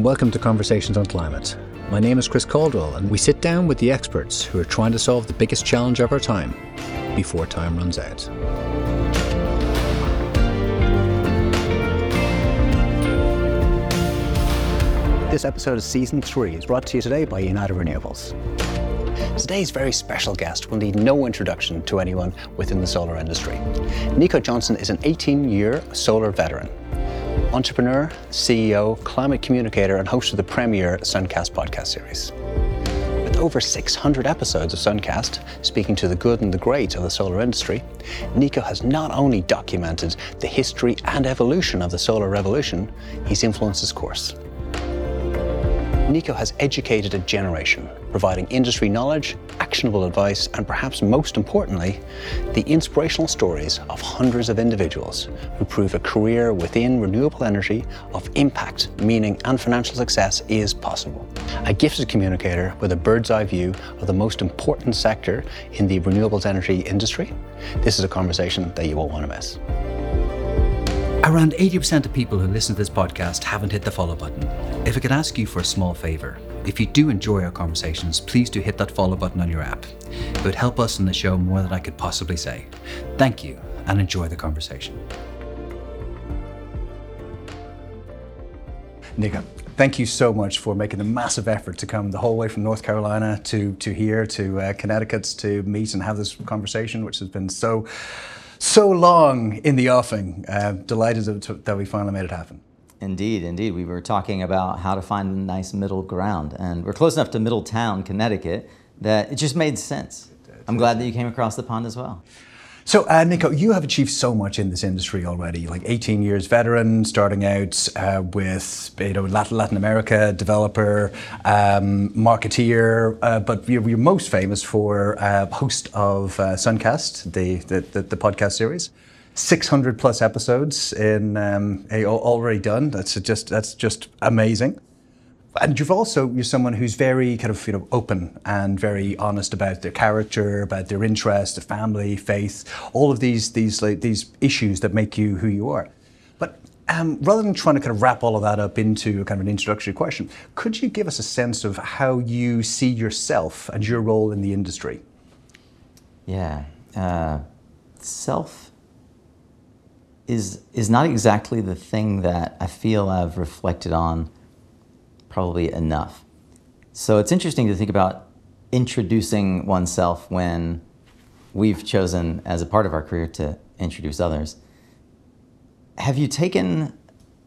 and welcome to Conversations on Climate. My name is Chris Caldwell, and we sit down with the experts who are trying to solve the biggest challenge of our time before time runs out. This episode of Season 3 is brought to you today by United Renewables. Today's very special guest will need no introduction to anyone within the solar industry. Nico Johnson is an 18 year solar veteran entrepreneur, CEO, climate communicator, and host of the premier Suncast podcast series. With over 600 episodes of Suncast, speaking to the good and the great of the solar industry, Nico has not only documented the history and evolution of the solar revolution, he's influenced its course. Nico has educated a generation, providing industry knowledge, actionable advice, and perhaps most importantly, the inspirational stories of hundreds of individuals who prove a career within renewable energy of impact, meaning, and financial success is possible. A gifted communicator with a bird's eye view of the most important sector in the renewables energy industry, this is a conversation that you won't want to miss. Around 80% of people who listen to this podcast haven't hit the follow button. If I could ask you for a small favour, if you do enjoy our conversations, please do hit that follow button on your app. It would help us in the show more than I could possibly say. Thank you and enjoy the conversation. Nico, thank you so much for making the massive effort to come the whole way from North Carolina to, to here to uh, Connecticut to meet and have this conversation, which has been so so long in the offing. Uh, delighted that we finally made it happen. Indeed, indeed. We were talking about how to find a nice middle ground, and we're close enough to Middletown, Connecticut, that it just made sense. I'm glad that you came across the pond as well. So, uh, Nico, you have achieved so much in this industry already. Like 18 years veteran, starting out uh, with you know Latin America developer, um, marketeer, uh, but you're, you're, most famous for uh, host of uh, Suncast, the, the, the, podcast series. 600 plus episodes in um, already done. That's just that's just amazing and you've also you're someone who's very kind of you know open and very honest about their character, about their interests, their family, faith, all of these these like, these issues that make you who you are. But um, rather than trying to kind of wrap all of that up into kind of an introductory question, could you give us a sense of how you see yourself and your role in the industry? Yeah, uh, self is is not exactly the thing that I feel I've reflected on probably enough. So it's interesting to think about introducing oneself when we've chosen as a part of our career to introduce others. Have you taken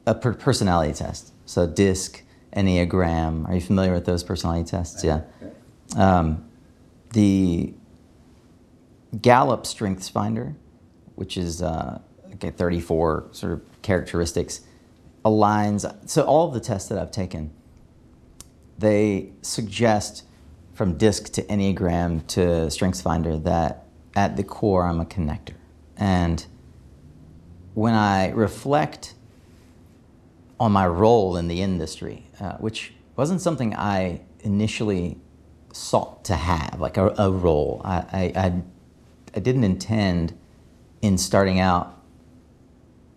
a personality test? So DISC, Enneagram. Are you familiar with those personality tests? Yeah. Um, the Gallup Strengths Finder, which is uh, okay, 34 sort of characteristics, aligns. So all of the tests that I've taken they suggest from DISC to Enneagram to StrengthsFinder that at the core I'm a connector. And when I reflect on my role in the industry, uh, which wasn't something I initially sought to have, like a, a role, I, I, I, I didn't intend in starting out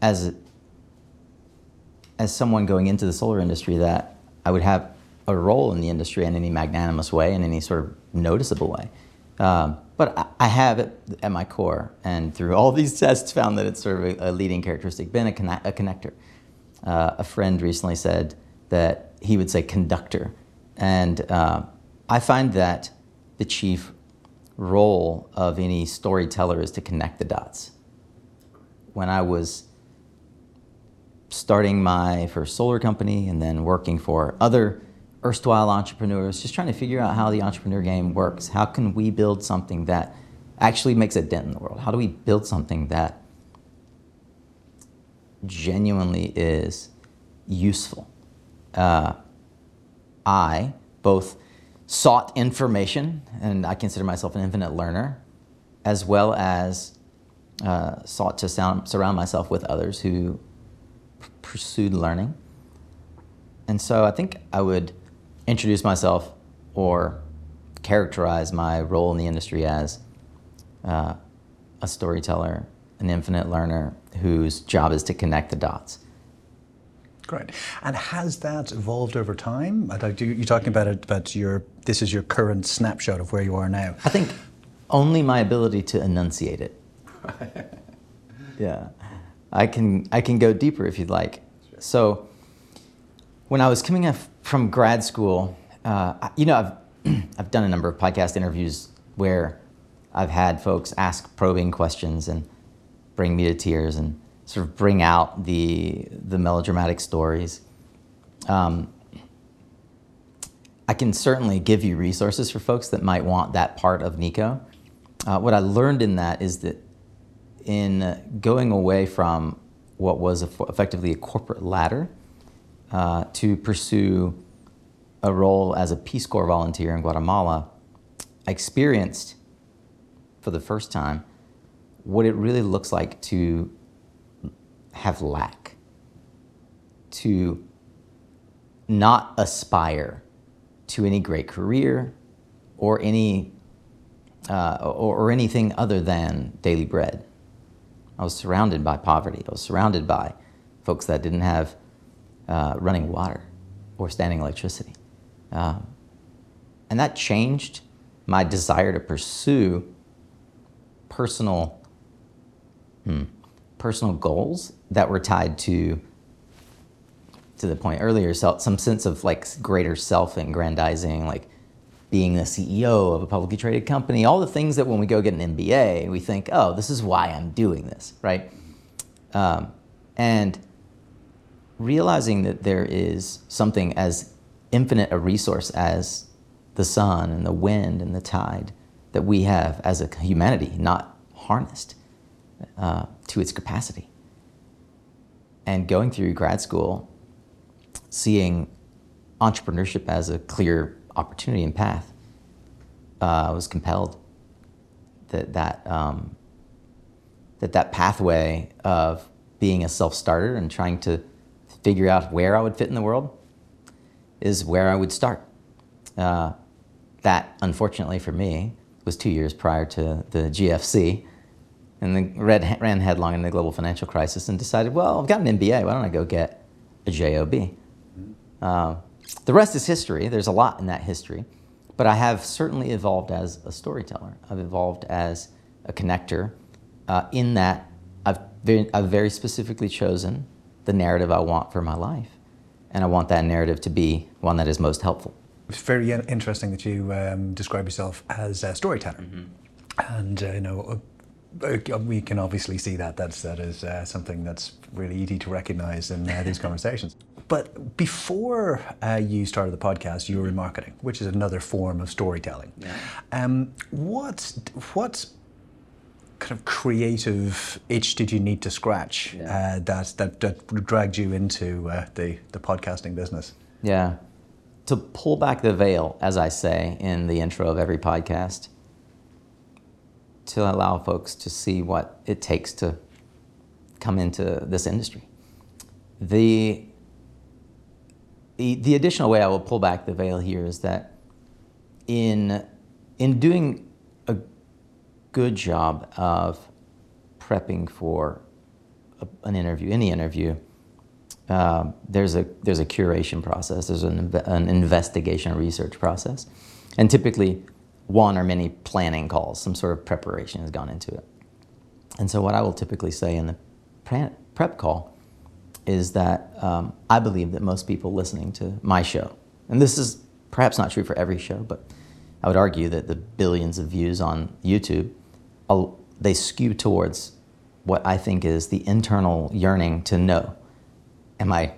as, as someone going into the solar industry that I would have a role in the industry in any magnanimous way, in any sort of noticeable way. Um, but I have it at my core, and through all these tests, found that it's sort of a, a leading characteristic, been a, conne- a connector. Uh, a friend recently said that he would say conductor. And uh, I find that the chief role of any storyteller is to connect the dots. When I was starting my first solar company and then working for other erstwhile entrepreneurs, just trying to figure out how the entrepreneur game works. How can we build something that actually makes a dent in the world? How do we build something that genuinely is useful? Uh, I both sought information, and I consider myself an infinite learner, as well as uh, sought to sound, surround myself with others who pursued learning. And so I think I would introduce myself or characterize my role in the industry as uh, a storyteller, an infinite learner whose job is to connect the dots. Great. And has that evolved over time? You're talking about it, but your this is your current snapshot of where you are now. I think only my ability to enunciate it. yeah, I can I can go deeper if you'd like. So, when I was coming up from grad school, uh, you know, I've I've done a number of podcast interviews where I've had folks ask probing questions and bring me to tears and sort of bring out the the melodramatic stories. Um, I can certainly give you resources for folks that might want that part of Nico. Uh, what I learned in that is that in going away from what was effectively a corporate ladder uh, to pursue a role as a Peace Corps volunteer in Guatemala, I experienced for the first time what it really looks like to have lack, to not aspire to any great career or any uh, or, or anything other than daily bread. I was surrounded by poverty. I was surrounded by folks that didn't have uh, running water or standing electricity, um, and that changed my desire to pursue personal hmm, personal goals that were tied to to the point earlier, some sense of like greater self-aggrandizing, like being the CEO of a publicly traded company, all the things that when we go get an MBA, we think, oh, this is why I'm doing this, right? Um, and realizing that there is something as infinite a resource as the sun and the wind and the tide that we have as a humanity, not harnessed uh, to its capacity. And going through grad school, seeing entrepreneurship as a clear opportunity and path, uh, I was compelled that that um, that that pathway of being a self-starter and trying to figure out where I would fit in the world is where I would start. Uh, that, unfortunately for me, was two years prior to the GFC, and the red, ran headlong into the global financial crisis, and decided, well, I've got an MBA. Why don't I go get a JOB? Uh, the rest is history. There's a lot in that history. But I have certainly evolved as a storyteller. I've evolved as a connector uh, in that I've very, I've very specifically chosen the narrative I want for my life. And I want that narrative to be one that is most helpful. It's very interesting that you um, describe yourself as a storyteller, and uh, you know. uh, uh, We can obviously see that that's that is uh, something that's really easy to recognise in uh, these conversations. But before uh, you started the podcast, you were in marketing, which is another form of storytelling. Yeah. Um, what what kind of creative itch did you need to scratch uh, that, that that dragged you into uh, the the podcasting business? Yeah. To pull back the veil, as I say in the intro of every podcast, to allow folks to see what it takes to come into this industry. The, the, the additional way I will pull back the veil here is that in, in doing good job of prepping for a, an interview, any interview, uh, there's a there's a curation process. There's an, an investigation research process, and typically one or many planning calls. Some sort of preparation has gone into it. And so, what I will typically say in the prep call is that um, I believe that most people listening to my show, and this is perhaps not true for every show, but I would argue that the billions of views on YouTube, uh, they skew towards what I think is the internal yearning to know am I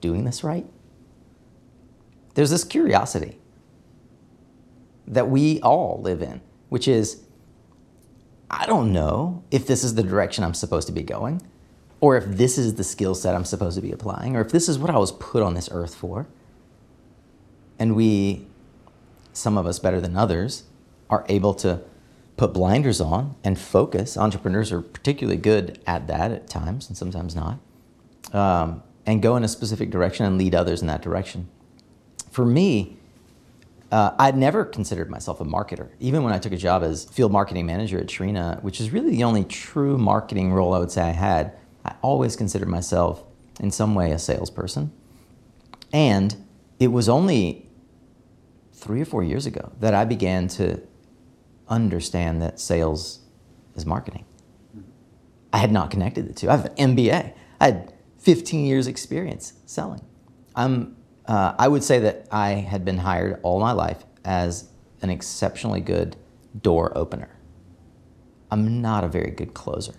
doing this right? There's this curiosity that we all live in, which is I don't know if this is the direction I'm supposed to be going, or if this is the skill set I'm supposed to be applying, or if this is what I was put on this earth for. And we, some of us better than others, are able to put blinders on and focus. Entrepreneurs are particularly good at that at times, and sometimes not um, and go in a specific direction and lead others in that direction. For me, uh, I'd never considered myself a marketer. Even when I took a job as field marketing manager at Trina, which is really the only true marketing role I would say I had, I always considered myself in some way a salesperson. And it was only three or four years ago that I began to understand that sales is marketing. I had not connected the two. I have an MBA. I had 15 years experience selling. I'm, uh, I would say that I had been hired all my life as an exceptionally good door opener. I'm not a very good closer.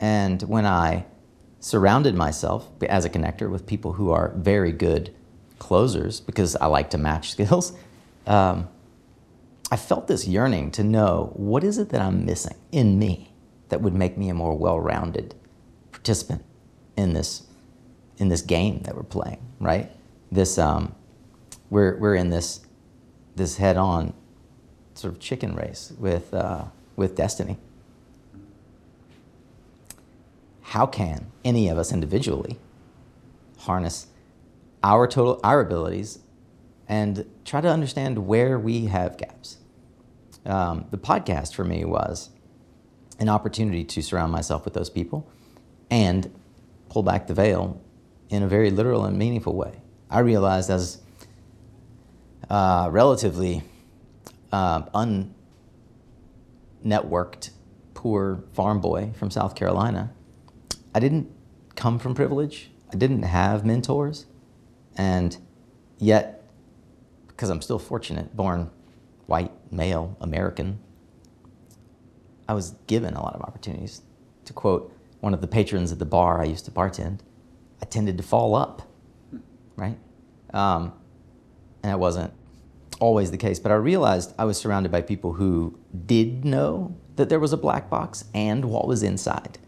And when I surrounded myself as a connector with people who are very good closers, because I like to match skills, um, I felt this yearning to know what is it that I'm missing in me that would make me a more well-rounded participant in this in this game that we're playing, right? This um, we're we're in this this head-on sort of chicken race with uh, with destiny. How can any of us individually harness our total our abilities and try to understand where we have gaps? Um, the podcast for me was an opportunity to surround myself with those people and pull back the veil in a very literal and meaningful way. I realized as uh, relatively uh, unnetworked, poor farm boy from South Carolina, I didn't come from privilege. I didn't have mentors. And yet, because I'm still fortunate, born white, male, American, I was given a lot of opportunities. To quote one of the patrons at the bar I used to bartend, I tended to fall up, right? Um, and that wasn't always the case, but I realized I was surrounded by people who did know that there was a black box and what was inside.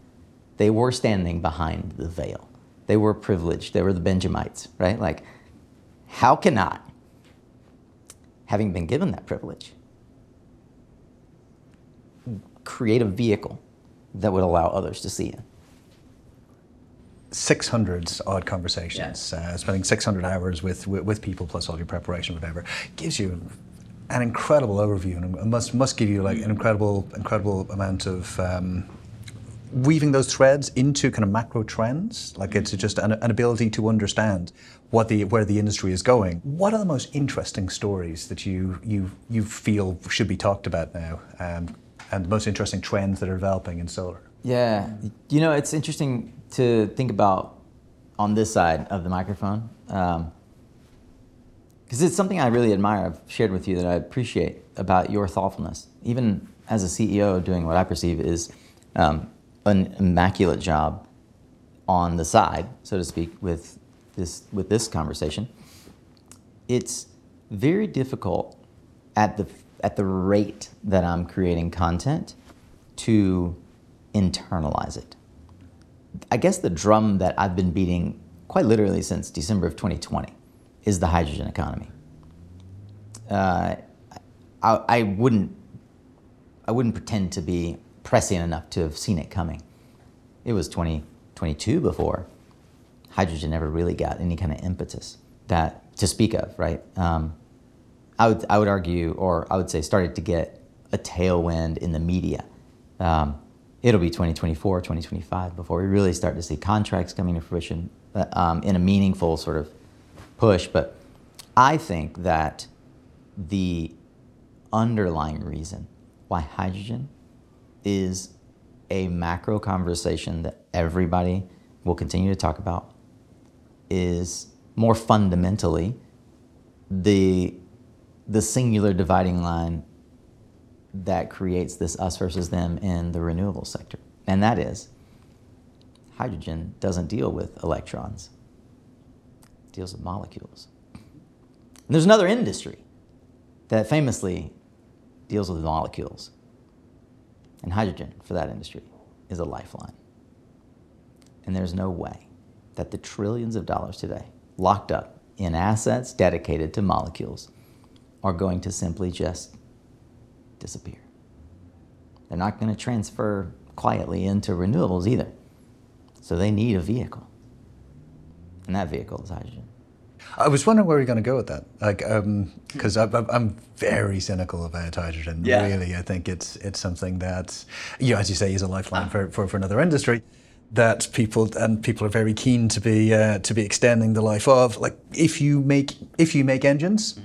They were standing behind the veil. They were privileged. They were the Benjamites, right? Like, how can I, having been given that privilege, create a vehicle that would allow others to see it? 600 odd conversations, yeah. uh, spending 600 hours with, with, with people plus all your preparation, whatever, gives you an incredible overview and must must give you like an incredible incredible amount of um, weaving those threads into kind of macro trends. Like it's just an, an, ability to understand what the where the industry is going. What are the most interesting stories that you you you feel should be talked about now, um, and the most interesting trends that are developing in solar? Yeah, you know, it's interesting to think about on this side of the microphone. Because um, it's something I really admire, I've shared with you that I appreciate about your thoughtfulness. Even as a CEO, doing what I perceive is um, an immaculate job on the side, so to speak, with this, with this conversation. It's very difficult at the, at the rate that I'm creating content to internalize it. I guess the drum that I've been beating quite literally since December of 2020 is the hydrogen economy. Uh, I, I, wouldn't, I wouldn't pretend to be prescient enough to have seen it coming. It was 2022 before hydrogen never really got any kind of impetus that to speak of, right? Um, I would, I would argue, or I would say, started to get a tailwind in the media. Um, it'll be 2024, 2025 before we really start to see contracts coming to fruition uh, um, in a meaningful sort of push. But I think that the underlying reason why hydrogen is a macro conversation that everybody will continue to talk about is more fundamentally the the singular dividing line that creates this us versus them in the renewable sector. And that is hydrogen doesn't deal with electrons, it deals with molecules. And there's another industry that famously deals with molecules. And hydrogen for that industry is a lifeline. And there's no way that the trillions of dollars today locked up in assets dedicated to molecules are going to simply just disappear. They're not going to transfer quietly into renewables either. So they need a vehicle. And that vehicle is hydrogen. I was wondering where you're going to go with that, like, because um, I'm very cynical about hydrogen. Yeah. Really, I think it's it's something that, you know, as you say, is a lifeline for, for, for another industry. That people and people are very keen to be uh, to be extending the life of. Like if you make if you make engines,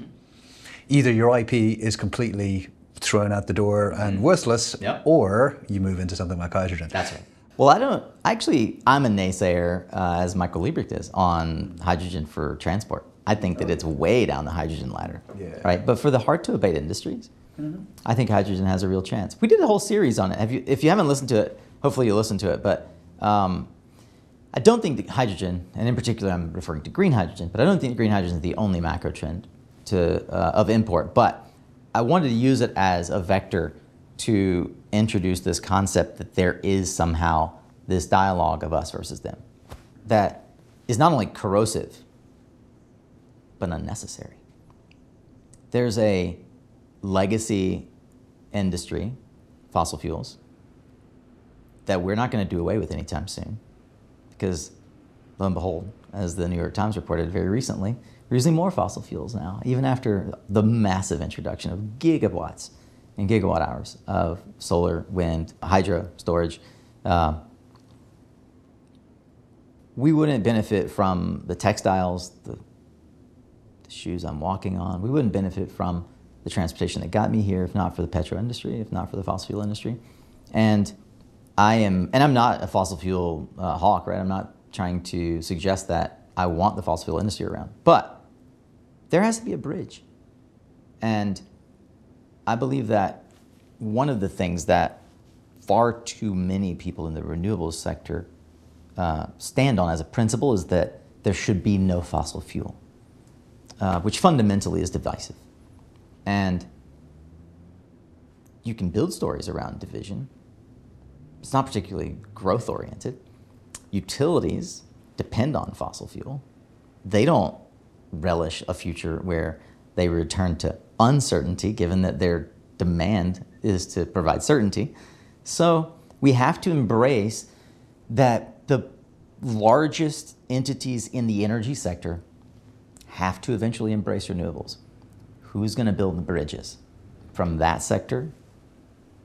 either your IP is completely thrown out the door and worthless, Yep. or you move into something like hydrogen. That's right. Well, I don't actually. I'm a naysayer, uh, as Michael Liebreich is, on hydrogen for transport. I think that it's way down the hydrogen ladder. Yeah. Right. But for the hard to abate industries, I think hydrogen has a real chance. We did a whole series on it. Have you? If you haven't listened to it, hopefully you'll listen to it. But um, I don't think that hydrogen, and in particular, I'm referring to green hydrogen, but I don't think green hydrogen is the only macro trend to, uh, of import. But I wanted to use it as a vector to introduce this concept that there is somehow this dialogue of us versus them that is not only corrosive, but unnecessary. There's a legacy industry, fossil fuels, that we're not going to do away with anytime soon. Because, lo and behold, as the New York Times reported very recently, we're using more fossil fuels now, even after the massive introduction of gigawatts and gigawatt hours of solar, wind, hydro storage. Uh, we wouldn't benefit from the textiles, the, the shoes I'm walking on. We wouldn't benefit from the transportation that got me here if not for the petro industry, if not for the fossil fuel industry. And I am, and I'm not a fossil fuel uh, hawk, right? I'm not trying to suggest that I want the fossil fuel industry around. But there has to be a bridge. And I believe that one of the things that far too many people in the renewables sector uh, stand on as a principle is that there should be no fossil fuel, uh, which fundamentally is divisive. And you can build stories around division. It's not particularly growth oriented. Utilities depend on fossil fuel. They don't relish a future where they return to uncertainty, given that their demand is to provide certainty. So we have to embrace that the largest entities in the energy sector have to eventually embrace renewables. Who's going to build the bridges from that sector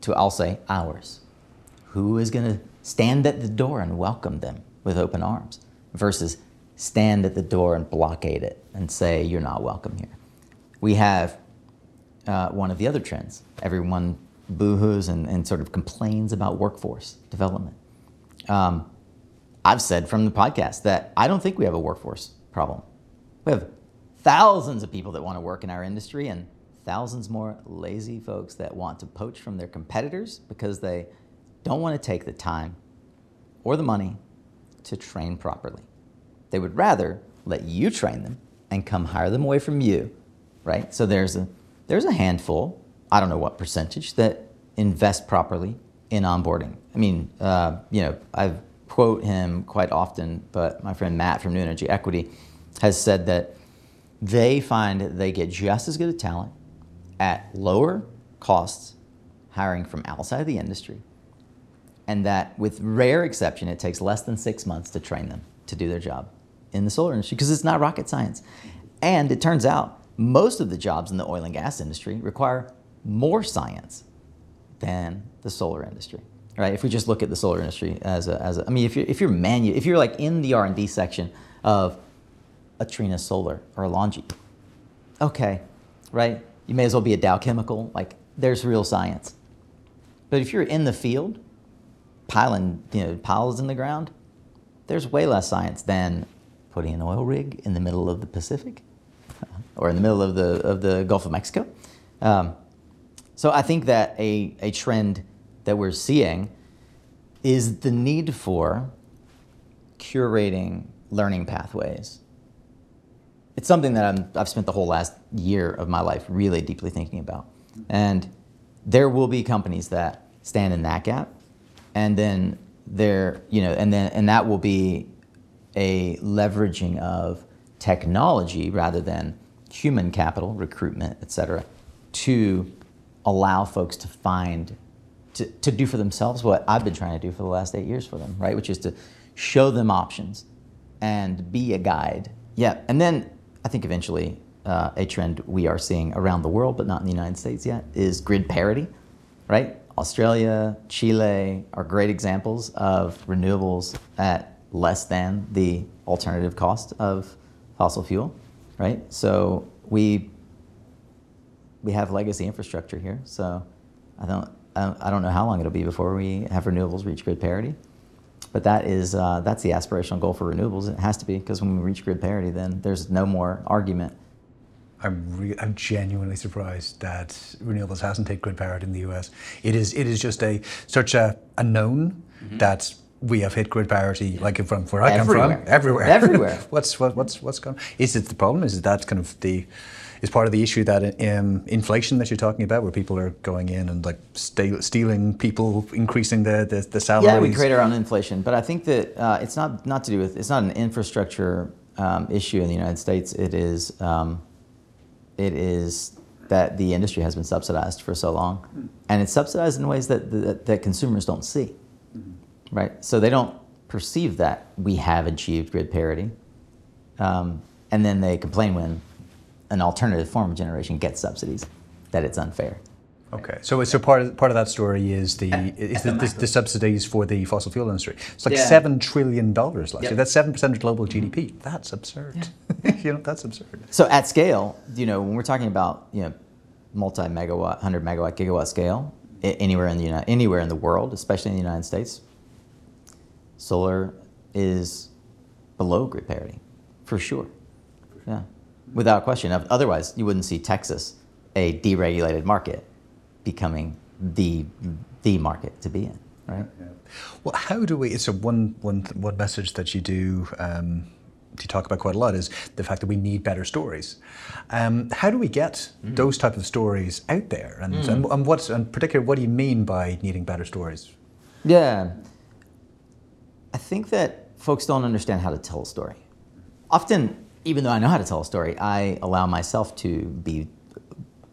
to, I'll say, ours? Who is going to stand at the door and welcome them with open arms versus stand at the door and blockade it and say, you're not welcome here? We have uh, one of the other trends. Everyone boohoos and, and sort of complains about workforce development. Um, I've said from the podcast that I don't think we have a workforce problem. We have thousands of people that want to work in our industry and thousands more lazy folks that want to poach from their competitors because they don't want to take the time or the money to train properly. They would rather let you train them and come hire them away from you, right? So there's a there's a handful, I don't know what percentage, that invest properly in onboarding. I mean, uh, you know, I quote him quite often, but my friend Matt from New Energy Equity has said that they find they get just as good a talent at lower costs hiring from outside the industry, and that with rare exception, it takes less than six months to train them to do their job in the solar industry because it's not rocket science. And it turns out most of the jobs in the oil and gas industry require more science than the solar industry, right? If we just look at the solar industry as a, as a I mean, if you're, if you're manu, if you're like in the R&D section of a Trina Solar or a Longi, okay, right? You may as well be a Dow Chemical, like there's real science. But if you're in the field, piling, you know, piles in the ground, there's way less science than putting an oil rig in the middle of the Pacific or in the middle of the, of the Gulf of Mexico. Um, so I think that a, a trend that we're seeing is the need for curating learning pathways. It's something that I'm, I've spent the whole last year of my life really deeply thinking about. And there will be companies that stand in that gap, and then there, you know, and then and that will be a leveraging of technology rather than human capital, recruitment, et cetera, to allow folks to find, to, to do for themselves what I've been trying to do for the last eight years for them, right? Which is to show them options and be a guide. Yeah, and then I think eventually uh, a trend we are seeing around the world, but not in the United States yet, is grid parity, right? Australia, Chile are great examples of renewables at less than the alternative cost of fossil fuel, right? So we we have legacy infrastructure here. So I don't I don't know how long it'll be before we have renewables reach grid parity. But that is uh, that's the aspirational goal for renewables. It has to be because when we reach grid parity, then there's no more argument I'm re- I'm genuinely surprised that renewables hasn't hit grid parity in the US. It is it is just a such a, a known mm-hmm. that we have hit grid parity like from where I everywhere. come from everywhere everywhere. what's what, what's what's going? Is it the problem? Is it that kind of the is part of the issue that um, inflation that you're talking about, where people are going in and like st- stealing people, increasing the, the, the salaries? Yeah, we create our own inflation, but I think that uh, it's not not to do with it's not an infrastructure um, issue in the United States. It is um, it is that the industry has been subsidized for so long, mm-hmm. and it's subsidized in ways that, that, that consumers don't see, mm-hmm. right? So they don't perceive that we have achieved grid parity, um, and then they complain when an alternative form of generation gets subsidies, that it's unfair. Okay, so so part of part of that story is the is the, the, the, subsidies for the fossil fuel industry. It's like yeah. seven trillion dollars last yep. year. That's seven percent of global GDP. That's absurd. Yeah. you know, that's absurd. So at scale, you know, when we're talking about you know multi megawatt, hundred megawatt, gigawatt scale, anywhere in the United, anywhere in the world, especially in the United States, solar is below grid parity, for sure. Yeah, without question. Otherwise, you wouldn't see Texas, a deregulated market becoming the the market to be in, right? Yeah. Well, how do we? So one one one message that you do. Um, you talk about quite a lot is the fact that we need better stories. Um, how do we get mm. those type of stories out there, and, mm. and, and what, and particularly, what do you mean by needing better stories? Yeah, I think that folks don't understand how to tell a story. Often, even though I know how to tell a story, I allow myself to be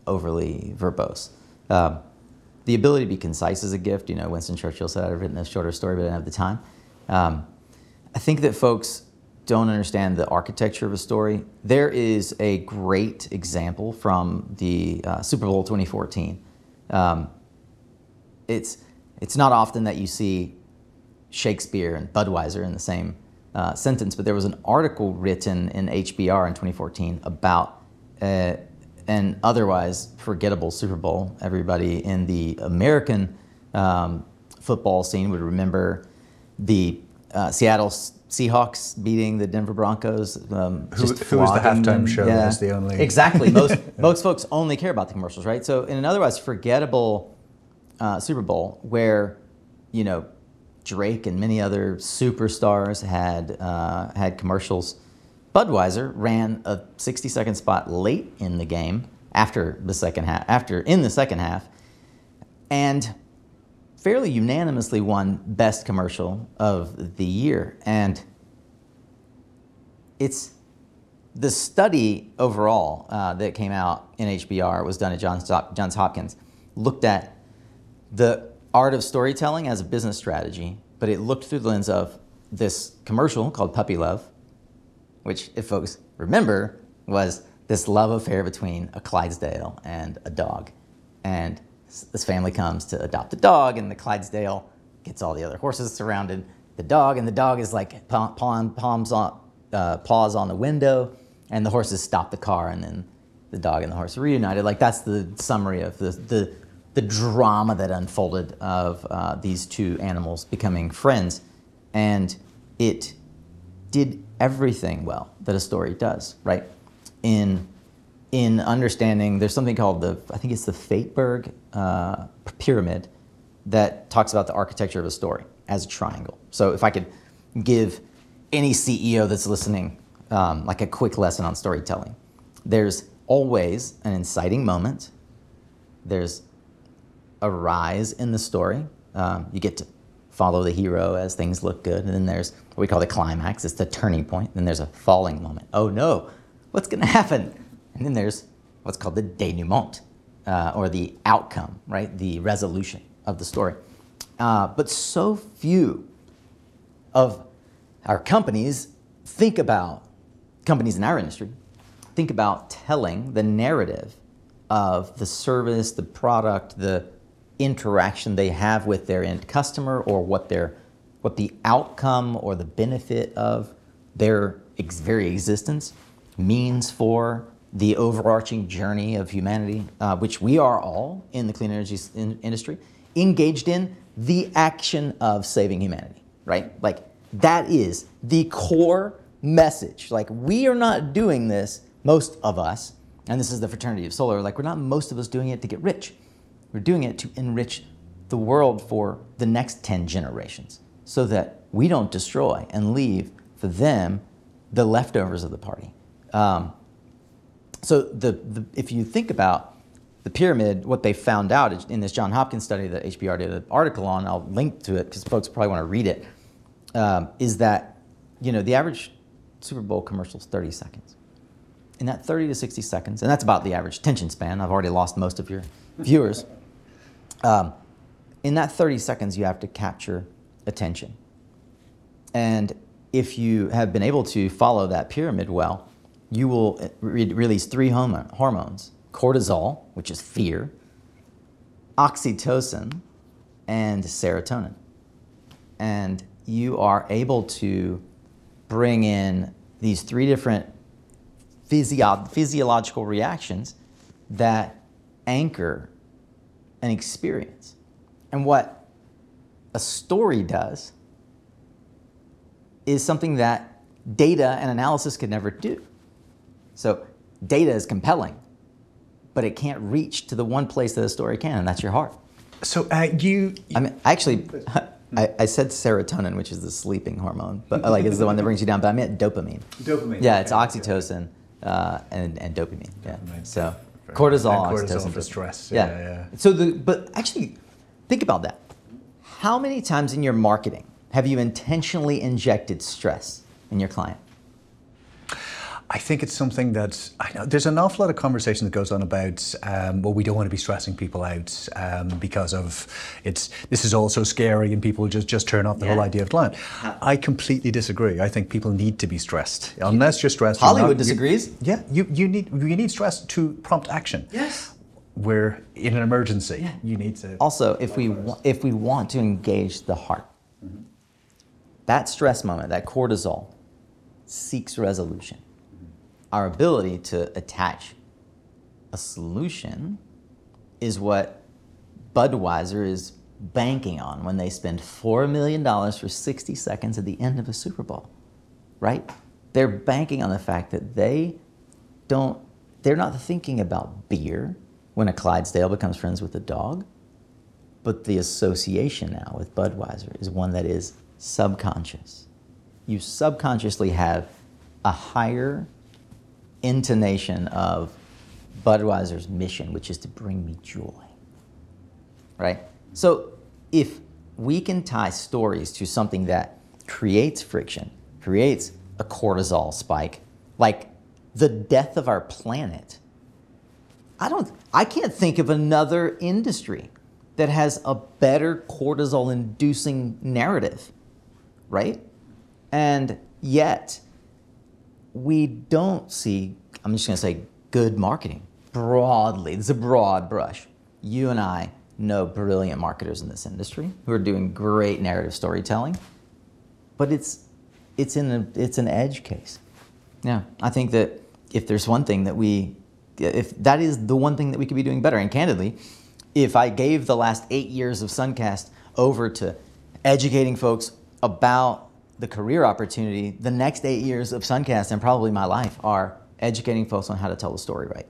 overly verbose. Um, the ability to be concise is a gift. You know, Winston Churchill said, I've written a shorter story, but I didn't have the time. Um, I think that folks don't understand the architecture of a story. There is a great example from the uh, Super Bowl 2014. Um, it's, it's not often that you see Shakespeare and Budweiser in the same uh, sentence, but there was an article written in HBR in 2014 about uh, an otherwise forgettable Super Bowl. Everybody in the American um, football scene would remember the uh, Seattle Seahawks beating the Denver Broncos. Um, who, who was the halftime them. show? Yeah. That's the only exactly. Most most folks only care about the commercials, right? So in an otherwise forgettable uh, Super Bowl, where you know Drake and many other superstars had uh, had commercials Budweiser ran a 60 second spot late in the game after the second half, after in the second half, and fairly unanimously won best commercial of the year. And it's the study overall uh, that came out in HBR was done at Johns, Johns Hopkins, looked at the art of storytelling as a business strategy, but it looked through the lens of this commercial called Puppy Love, which, if folks remember, was this love affair between a Clydesdale and a dog. And this family comes to adopt a dog, and the Clydesdale gets all the other horses surrounded the dog, and the dog is like palm, palms on, uh, paws on the window, and the horses stop the car, and then the dog and the horse reunited. Like that's the summary of the the, the drama that unfolded of uh, these two animals becoming friends, and it did everything well that a story does, right? In in understanding, there's something called the I think it's the Fateberg uh, pyramid that talks about the architecture of a story as a triangle. So if I could give any CEO that's listening um, like a quick lesson on storytelling, there's always an inciting moment. There's a rise in the story. Um, you get to follow the hero as things look good. And then there's what we call the climax, it's the turning point. Then there's a falling moment. Oh no, what's going to happen? And then there's what's called the denouement, uh, or the outcome, right? The resolution of the story. Uh, but so few of our companies think about, companies in our industry, think about telling the narrative of the service, the product, the interaction they have with their end customer or what their what the outcome or the benefit of their ex- very existence means for the overarching journey of humanity, uh, which we are all in the clean energy in- industry, engaged in the action of saving humanity, right? Like that is the core message. Like we are not doing this, most of us, and this is the fraternity of solar, like we're not most of us doing it to get rich. We're doing it to enrich the world for the next 10 generations so that we don't destroy and leave for them the leftovers of the party. Um, so the, the, if you think about the pyramid, what they found out in this John Hopkins study that HBR did an article on, I'll link to it because folks probably want to read it, um, is that you know the average Super Bowl commercial is 30 seconds. In that 30 to 60 seconds, and that's about the average attention span. I've already lost most of your viewers. Um, in that 30 seconds, you have to capture attention. And if you have been able to follow that pyramid well, you will uh, re- release three hormones cortisol, which is fear, oxytocin, and serotonin. And you are able to bring in these three different physio- physiological reactions that anchor an experience. And what a story does is something that data and analysis could never do. So data is compelling, but it can't reach to the one place that a story can, and that's your heart. So uh, you, I mean, actually, I, I said serotonin, which is the sleeping hormone, but like it's the one that brings you down. But I meant dopamine. Dopamine, Yeah, it's okay, oxytocin uh, and and dopamine. Yeah. Dopamine. So Cortisol. And cortisol for stress. Yeah. Yeah, yeah. So the but actually, think about that. How many times in your marketing have you intentionally injected stress in your client? I think it's something that I know. There's an awful lot of conversation that goes on about. Um, well, we don't want to be stressing people out um, because of it's. This is all so scary, and people just just turn off the whole idea of client. I completely disagree. I think people need to be stressed. Unless you're stressed, Hollywood not- you- disagrees. yeah, you you need you need stress to prompt action. Yes. We're in an emergency, Yeah. you need to. Also, if we wa- if we want to engage the heart, that stress moment, that cortisol, seeks resolution. Our ability to attach a solution is what Budweiser is banking on when they spend $4 million for 60 seconds at the end of a Super Bowl, right? They're banking on the fact that they don't, they're not thinking about beer when a Clydesdale becomes friends with a dog, but the association now with Budweiser is one that is subconscious. You subconsciously have a higher intonation of Budweiser's mission, which is to bring me joy. Right? So if we can tie stories to something that creates friction, creates a cortisol spike, like the death of our planet, I don't I can't think of another industry that has a better cortisol inducing narrative, right? And yet we don't see I'm just going to say good marketing broadly. It's a broad brush. You and I know brilliant marketers in this industry who are doing great narrative storytelling, but it's it's in a, it's an edge case. Yeah, I think that if there's one thing that we, if that is the one thing that we could be doing better, and candidly, if I gave the last eight years of Suncast over to educating folks about the career opportunity, the next eight years of Suncast and probably my life are educating folks on how to tell the story right.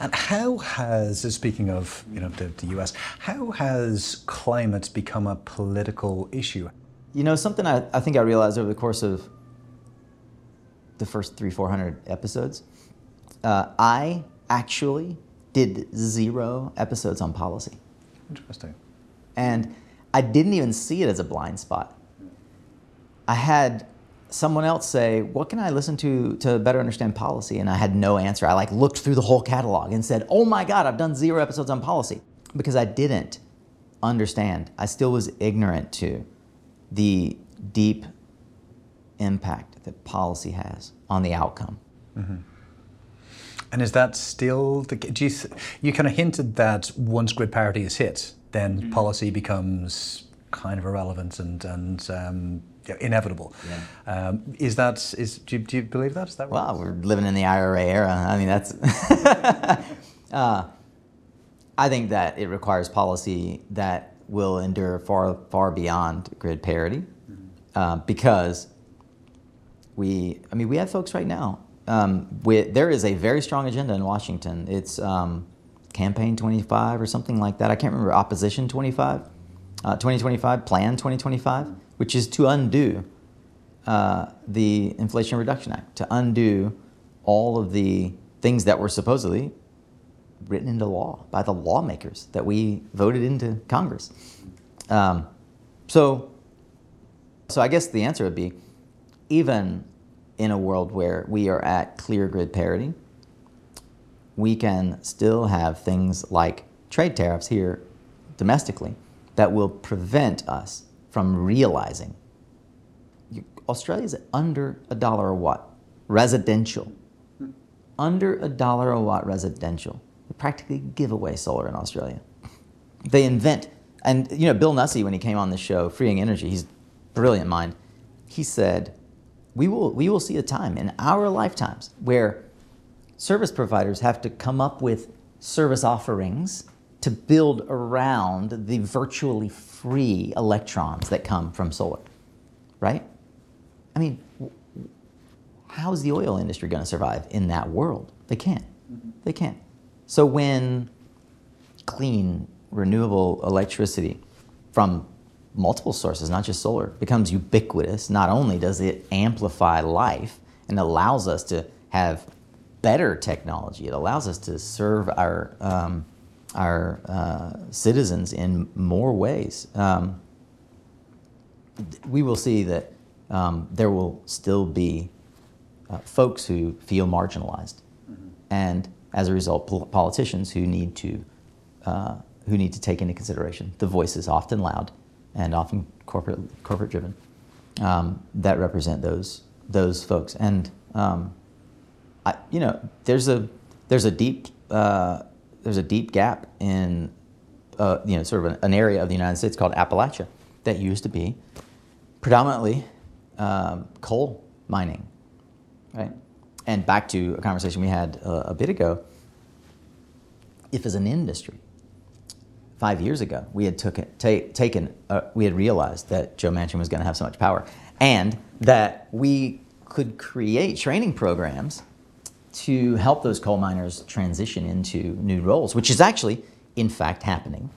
And how has, speaking of you know the, the U.S., how has climate become a political issue? You know, something I, I think I realized over the course of the first three, four hundred episodes, uh, I actually did zero episodes on policy. Interesting. And I didn't even see it as a blind spot. I had someone else say, "What can I listen to to better understand policy?" And I had no answer. I like looked through the whole catalog and said, "Oh my god, I've done zero episodes on policy." Because I didn't understand. I still was ignorant to the deep impact that policy has on the outcome. And is that still the? Do you you kind of hinted that once grid parity is hit, then Mm-hmm. policy becomes kind of irrelevant and and um, yeah, inevitable. Um, is that is do you, do you believe that? Is that right? Well, we're living in the IRA era. I mean, that's. uh, I think that it requires policy that will endure far, far beyond grid parity, uh, because we. I mean, we have folks right now. Um, with, there is a very strong agenda in Washington. It's um, campaign 25 or something like that. I can't remember. Opposition 25, uh, 2025, Plan 2025, which is to undo uh, the Inflation Reduction Act to undo all of the things that were supposedly written into law by the lawmakers that we voted into Congress. Um, so, so I guess the answer would be, even in a world where we are at clear grid parity, we can still have things like trade tariffs here domestically that will prevent us from realizing Australia is under a dollar a watt residential. Under a dollar a watt residential. They practically give away solar in Australia. They invent, and you know, Bill Nussey, when he came on the show, Freeing Energy, he's brilliant mind. He said, we will, we will see a time in our lifetimes where service providers have to come up with service offerings to build around the virtually free electrons that come from solar, right? I mean, how's the oil industry going to survive in that world? They can't. They can't. So when clean, renewable electricity from multiple sources, not just solar, becomes ubiquitous, not only does it amplify life and allows us to have better technology, it allows us to serve our um, our uh, citizens in more ways. Um, we will see that um, there will still be uh, folks who feel marginalized, and as a result, pol- politicians who need to uh, who need to take into consideration the voices, often loud and often corporate corporate driven, um, that represent those those folks. And um, I, you know, there's a there's a deep uh, there's a deep gap in uh, you know sort of an, an area of the United States called Appalachia that used to be predominantly um, coal mining, right? And back to a conversation we had uh, a bit ago. If as an industry, five years ago, we had took it, ta- taken, uh, we had realized that Joe Manchin was going to have so much power, and that we could create training programs to help those coal miners transition into new roles, which is actually, in fact, happening.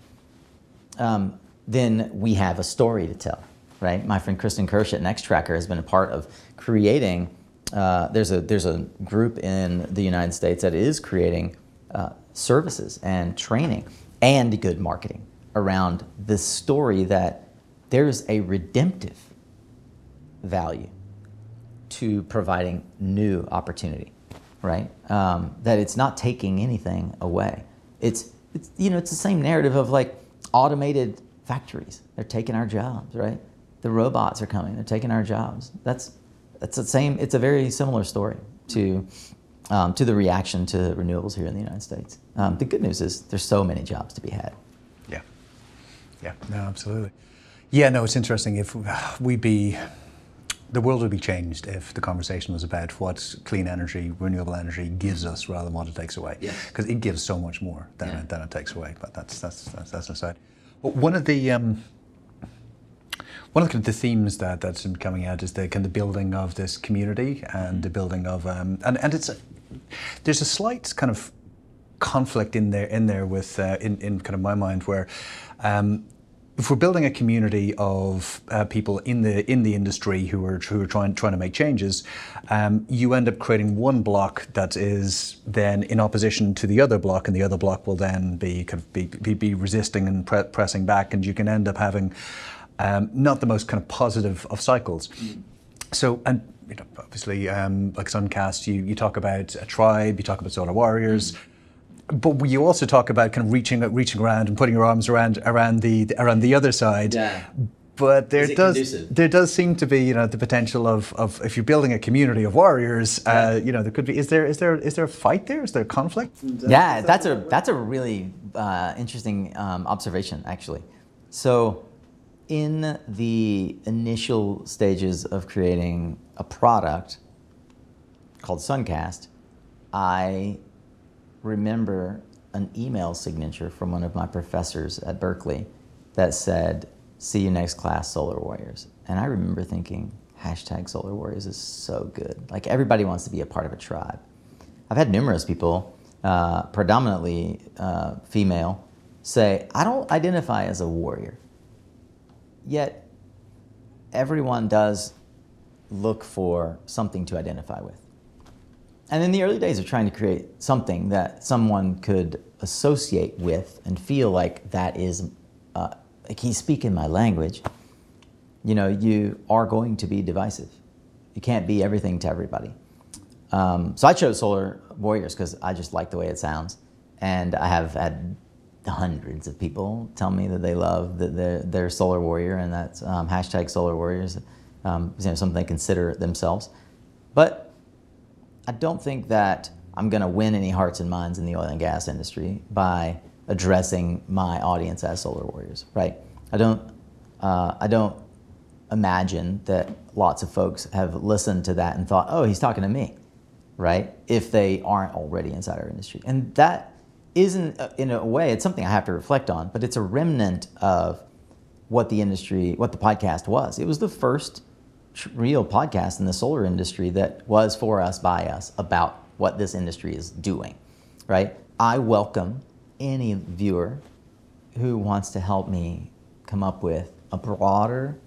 Um, then we have a story to tell, right? My friend Kristen Kirsch at Nextracker has been a part of creating. Uh, there's a there's a group in the United States that is creating uh, services and training and good marketing around this story that there's a redemptive value to providing new opportunity, right? Um, that it's not taking anything away. It's, it's you know it's the same narrative of like automated factories. They're taking our jobs, right? The robots are coming. They're taking our jobs. That's that's the same. It's a very similar story to um, to the reaction to renewables here in the United States. Um, the good news is there's so many jobs to be had. Yeah. Yeah. No, absolutely. Yeah. No, it's interesting. If we be, the world would be changed if the conversation was about what clean energy, renewable energy gives us rather than what it takes away. Yes. Because it gives so much more than, Yeah. it, than it takes away. But that's that's that's, that's aside. But one of the um, one of the, the themes that that's been coming out is the kind of building of this community and the building of um, and and it's a, there's a slight kind of conflict in there in there with uh, in in kind of my mind where. Um, if we're building a community of uh, people in the in the industry who are who are trying trying to make changes, um, you end up creating one block that is then in opposition to the other block, and the other block will then be kind of be, be, be resisting and pre- pressing back, and you can end up having um, not the most kind of positive of cycles. So and you know, obviously, um, like Suncast, you, you talk about a tribe, you talk about solar warriors, but you also talk about kind of reaching reaching around and putting your arms around around the around the other side. Yeah. but there does conducive? there does seem to be you know the potential of, of if you're building a community of warriors uh, you know there could be is there is there is there a fight there is there conflict Yeah, that's a that's a really uh, interesting um, observation, actually. So, in the initial stages of creating a product called Suncast, I remember an email signature from one of my professors at Berkeley that said, "See you next class, Solar Warriors." And I remember thinking, hashtag Solar Warriors is so good. Like everybody wants to be a part of a tribe. I've had numerous people, uh, predominantly uh, female, say, I don't identify as a warrior. Yet, everyone does look for something to identify with. And in the early days of trying to create something that someone could associate with and feel like that is, uh, like he's speaking my language, you know, you are going to be divisive. You can't be everything to everybody. Um, so I chose Solar Warriors because I just like the way it sounds, and I have had hundreds of people tell me that they love that they're, they're Solar Warrior, and that's um, hashtag Solar Warriors, um, you know, something they consider themselves. But I don't think that I'm going to win any hearts and minds in the oil and gas industry by addressing my audience as Solar Warriors, right? I don't, uh, I don't imagine that lots of folks have listened to that and thought, oh, he's talking to me, right? If they aren't already inside our industry. And that isn't, uh, in a way, it's something I have to reflect on, but it's a remnant of what the industry, what the podcast was. It was the first real podcast in the solar industry that was for us, by us, about what this industry is doing, right? I welcome any viewer who wants to help me come up with a broader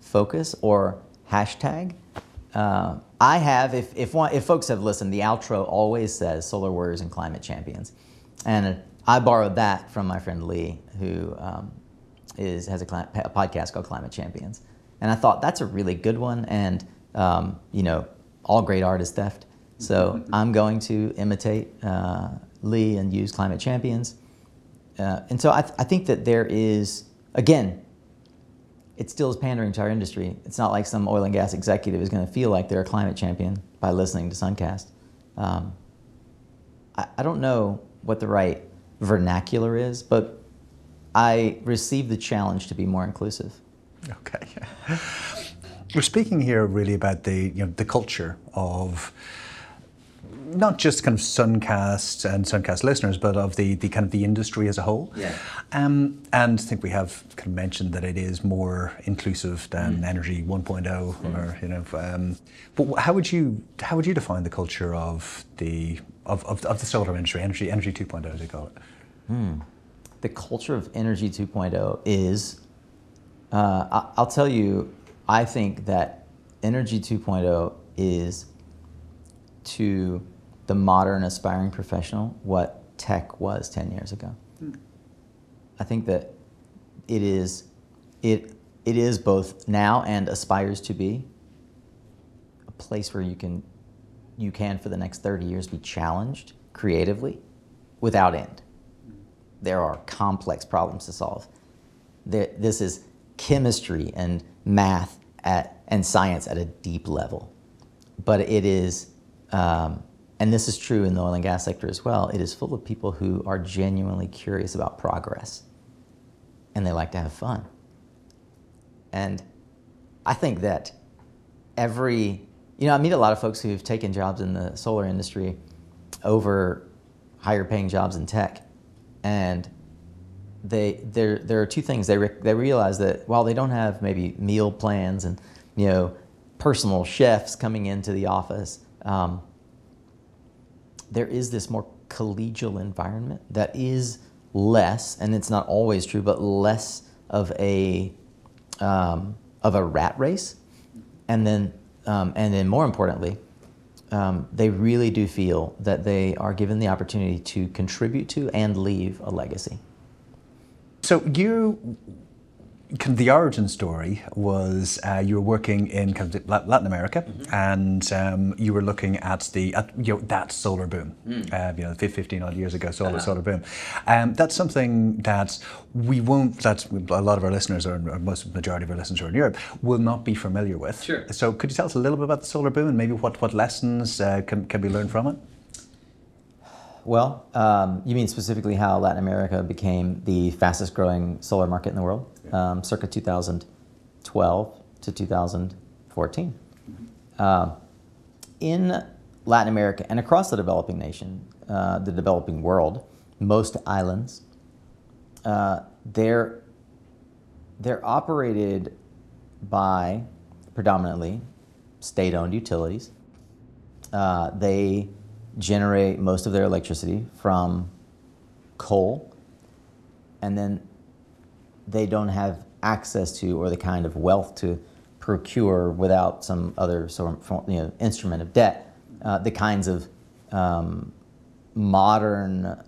focus or hashtag. Uh, I have, if, if, one, if folks have listened, the outro always says Solar Warriors and Climate Champions. And I borrowed that from my friend Lee, who um, is, has a, a podcast called Climate Champions. And I thought that's a really good one. And, um, you know, all great art is theft. So I'm going to imitate uh, Lee and use Climate Champions. Uh, and so I, th- I think that there is, again, it still is pandering to our industry. It's not like some oil and gas executive is going to feel like they're a climate champion by listening to Suncast. Um, I, I don't know what the right vernacular is, but I received the challenge to be more inclusive. Okay. We're speaking here really about the you know the culture of not just kind of Suncast and Suncast listeners, but of the, the kind of the industry as a whole. Yeah. Um, and I think we have kind of mentioned that it is more inclusive than Mm. Energy 1.0, or you know. Um, but how would you how would you define the culture of the of, of, of the solar industry, Energy Energy 2.0, as they call it? the culture of Energy 2.0 is, uh, I'll tell you, I think that Energy 2.0 is to the modern aspiring professional what tech was 10 years ago. I think that it is, it, it is both now and aspires to be a place where you can, you can for the next 30 years be challenged creatively without end there are complex problems to solve. There, this is chemistry and math at, and science at a deep level. But it is, um, and this is true in the oil and gas sector as well, it is full of people who are genuinely curious about progress and they like to have fun. And I think that every, you know, I meet a lot of folks who've taken jobs in the solar industry over higher paying jobs in tech and they there there are two things they re- they realize that while they don't have maybe meal plans and you know personal chefs coming into the office, um, there is this more collegial environment that is less, and it's not always true, but less of a um, of a rat race, and then um, and then more importantly, um, they really do feel that they are given the opportunity to contribute to and leave a legacy. So you the origin story was uh, you were working in kind of Latin America, mm-hmm. and um, you were looking at the at, you know that solar boom, mm. uh, you know, 15 odd years ago, solar uh-huh. solar boom. Um, that's something that we won't. That a lot of our listeners, or, or most majority of our listeners, are in Europe, will not be familiar with. Sure. So, could you tell us a little bit about the solar boom and maybe what what lessons uh, can can be learned from it? Well, um, you mean specifically how Latin America became the fastest growing solar market in the world, um, circa 2012 to 2014. Uh, in Latin America and across the developing nation, uh, the developing world, most islands, uh, they're, they're operated by predominantly state owned utilities. Uh, they generate most of their electricity from coal, and then they don't have access to or the kind of wealth to procure without some other sort of, you know, instrument of debt uh, the kinds of um, modern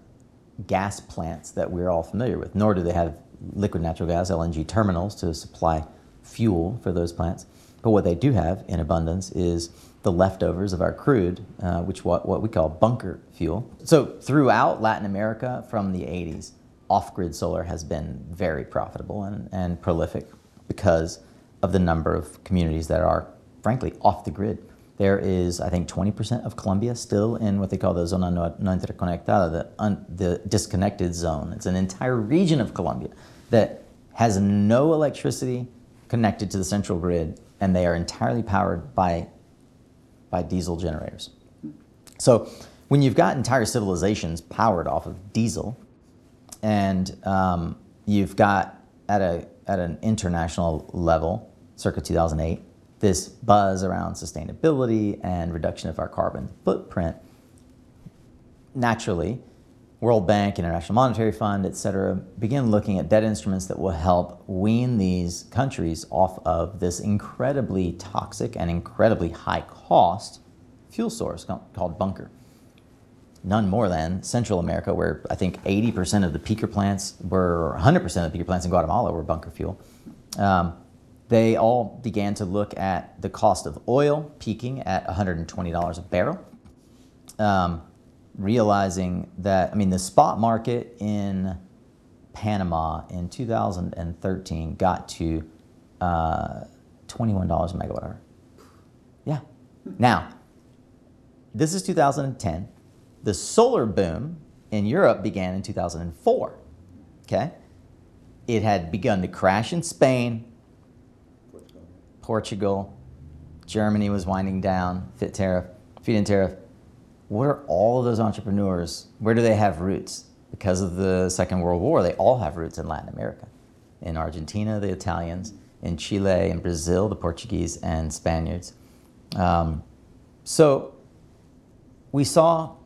gas plants that we're all familiar with. Nor do they have liquid natural gas (LNG) terminals to supply fuel for those plants. But what they do have in abundance is the leftovers of our crude, uh, which what, what we call bunker fuel. So throughout Latin America from the 80s, off-grid solar has been very profitable and, and prolific because of the number of communities that are, frankly, off the grid. There is, I think, 20% of Colombia still in what they call the zona no, no interconectada, the, un, the disconnected zone. It's an entire region of Colombia that has no electricity connected to the central grid, and they are entirely powered by by diesel generators. So when you've got entire civilizations powered off of diesel, and um, you've got at a at an international level, circa 2008, this buzz around sustainability and reduction of our carbon footprint. Naturally, World Bank, International Monetary Fund, et cetera, begin looking at debt instruments that will help wean these countries off of this incredibly toxic and incredibly high cost fuel source called bunker. None more than Central America, where I think 80% of the peaker plants were, 100% of the peaker plants in Guatemala were bunker fuel. Um, they all began to look at the cost of oil peaking at $120 a barrel. Um, realizing that, I mean, the spot market in Panama in 2013 got to uh, $21 a megawatt hour. Yeah. Now, this is 2010. The solar boom in Europe began in 2004. Okay? It had begun to crash in Spain, Portugal, Germany was winding down, fit tariff, feed-in tariff what are all of those entrepreneurs, where do they have roots? Because of the Second World War, they all have roots in Latin America. In Argentina, the Italians, in Chile in Brazil, the Portuguese and Spaniards. Um, so we saw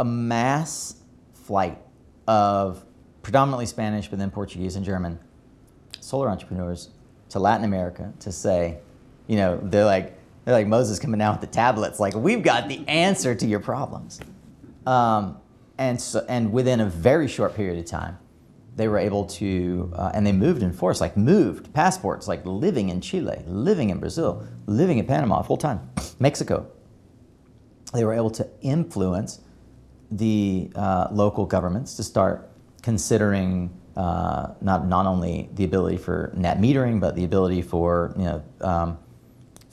a mass flight of predominantly Spanish, but then Portuguese and German solar entrepreneurs to Latin America to say, you know, they're like, they're like Moses coming down with the tablets, like, we've got the answer to your problems. Um, and, so, and within a very short period of time, they were able to, uh, and they moved in force, like moved passports, like living in Chile, living in Brazil, living in Panama full time, Mexico. They were able to influence the uh, local governments to start considering uh, not, not only the ability for net metering, but the ability for you know, um,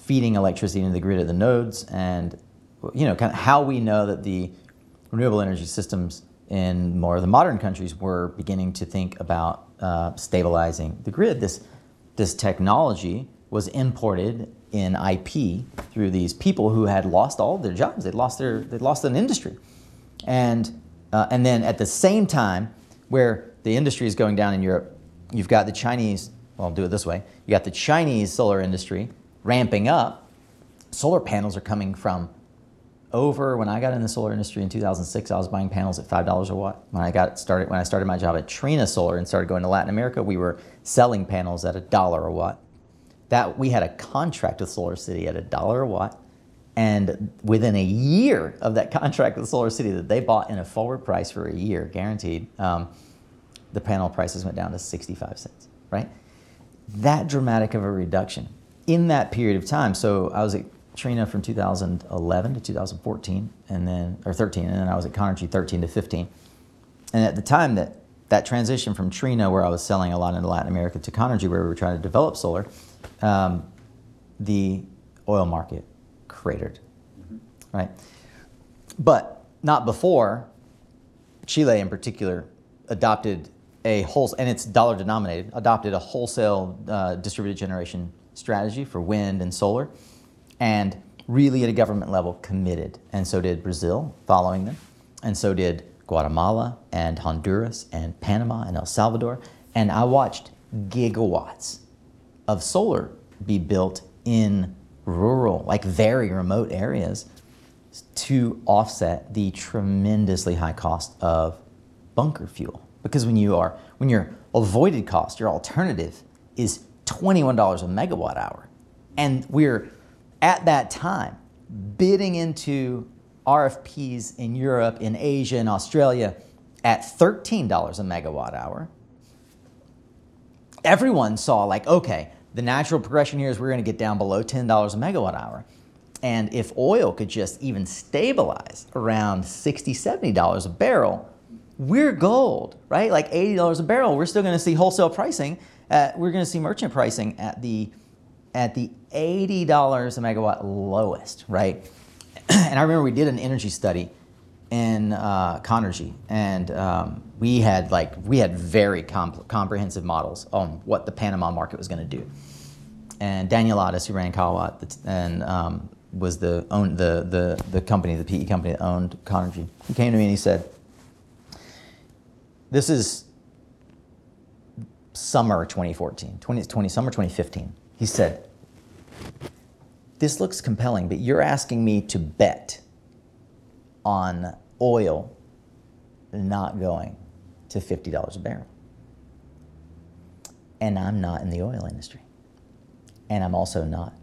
feeding electricity into the grid at the nodes and you know kind of how we know that the renewable energy systems in more of the modern countries were beginning to think about uh, stabilizing the grid. This this technology was imported in IP through these people who had lost all of their jobs. They'd lost their they'd lost an industry, and uh, and then at the same time, where the industry is going down in Europe, you've got the Chinese. Well, I'll do it this way. You got the Chinese solar industry ramping up, solar panels are coming from over when I got in the solar industry in 2006, I was buying panels at five dollars a watt. When I got started, when I started my job at Trina Solar and started going to Latin America, we were selling panels at a dollar a watt. That we had a contract with Solar City at a dollar a watt, and within a year of that contract with Solar City that they bought in a forward price for a year, guaranteed, um, the panel prices went down to 65 cents. Right? that dramatic of a reduction in that period of time. So I was at Trina from 2011 to 2014, and then or 13, and then I was at Conergy 13 to 15. And at the time that that transition from Trina, where I was selling a lot into Latin America, to Conergy, where we were trying to develop solar, um, the oil market cratered, mm-hmm. right? But not before Chile, in particular, adopted a whole and it's dollar denominated adopted a wholesale uh, distributed generation strategy for wind and solar, and really at a government level committed. And so did Brazil, following them, and so did Guatemala and Honduras and Panama and El Salvador. And I watched gigawatts of solar be built in rural, like very remote areas to offset the tremendously high cost of bunker fuel. Because when you are when your avoided cost, your alternative is $21 a megawatt hour. And we're at that time bidding into RFPs in Europe, in Asia, in Australia at $13 a megawatt hour. Everyone saw, like, okay, the natural progression here is we're going to get down below $10 a megawatt hour. And if oil could just even stabilize around $60, $70 a barrel, we're gold, right? Like $80 a barrel. We're still going to see wholesale pricing. At, we're going to see merchant pricing at the at the $80 a megawatt lowest, right? and I remember we did an energy study in uh, Conergy, and um, we had like we had very comp- comprehensive models on what the Panama market was going to do. And Daniel Otis, who ran Kilowatt and um, was the own the, the the company, the PE company that owned Conergy, he came to me and he said, "This is summer 2014, 20, 20 summer 2015." He said, this looks compelling, but you're asking me to bet on oil not going to $50 a barrel. And I'm not in the oil industry. And I'm also not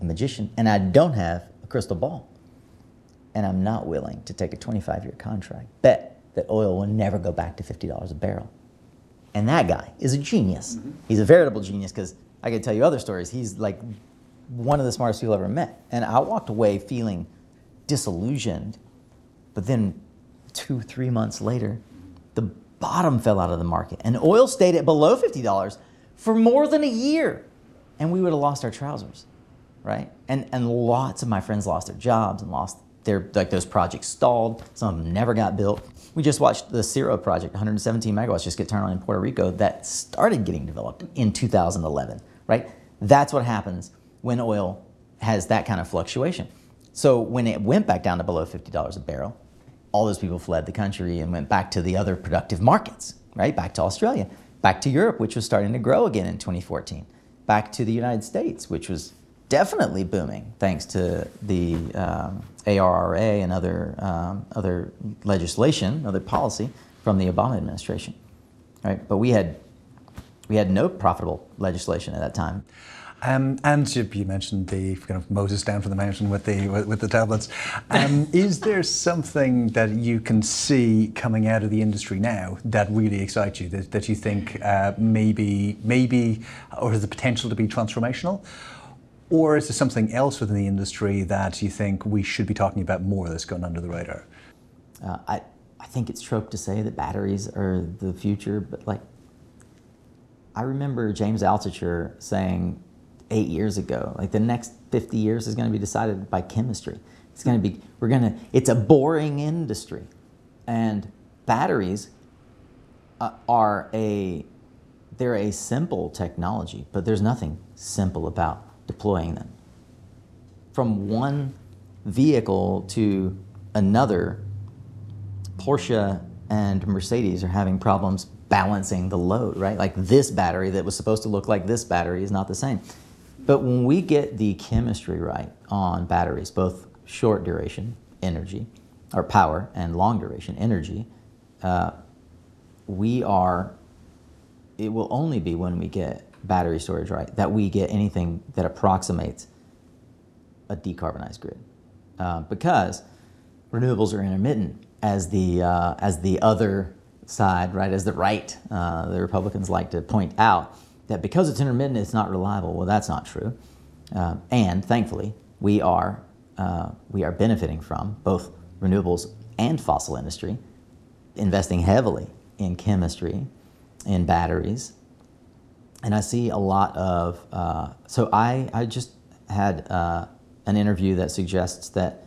a magician. And I don't have a crystal ball. And I'm not willing to take a 25 year contract, bet that oil will never go back to $50 a barrel. And that guy is a genius. Mm-hmm. He's a veritable genius because I could tell you other stories. He's like one of the smartest people I've ever met. And I walked away feeling disillusioned. But then two, three months later, the bottom fell out of the market. And oil stayed at below $50 for more than a year. And we would have lost our trousers, right? And, and lots of my friends lost their jobs and lost their, like those projects stalled. Some of them never got built. We just watched the Cero project, 117 megawatts, just get turned on in Puerto Rico that started getting developed in 2011, right? That's what happens when oil has that kind of fluctuation. So when it went back down to below $50 a barrel, all those people fled the country and went back to the other productive markets, right? Back to Australia, back to Europe, which was starting to grow again in 2014, back to the United States, which was definitely booming thanks to the um, ARRA and other, um, other legislation, other policy from the Obama administration, right? But we had, we had no profitable legislation at that time. Um, and you, you, mentioned the kind of Moses down from the mountain with the with, with the tablets. Um, is there something that you can see coming out of the industry now that really excites you? That, that you think uh, maybe maybe or has the potential to be transformational? Or is there something else within the industry that you think we should be talking about more that's gone under the radar? Uh, I, I think it's trope to say that batteries are the future, but like, I remember James Altucher saying eight years ago. Like the next 50 years is going to be decided by chemistry. It's going to be, we're going to, it's a boring industry. And batteries uh, are a, they're a simple technology, but there's nothing simple about deploying them. From one vehicle to another, Porsche and Mercedes are having problems balancing the load, right? Like this battery that was supposed to look like this battery is not the same. But when we get the chemistry right on batteries, both short duration energy or power and long duration energy, uh, we are, it will only be when we get battery storage right that we get anything that approximates a decarbonized grid. Uh, because renewables are intermittent as the, uh, as the other side, right, as the right, uh, the Republicans like to point out that because it's intermittent, it's not reliable. Well, that's not true. Uh, and thankfully, we are uh, we are benefiting from both renewables and fossil industry, investing heavily in chemistry, in batteries, and I see a lot of. Uh, so I I just had uh, an interview that suggests that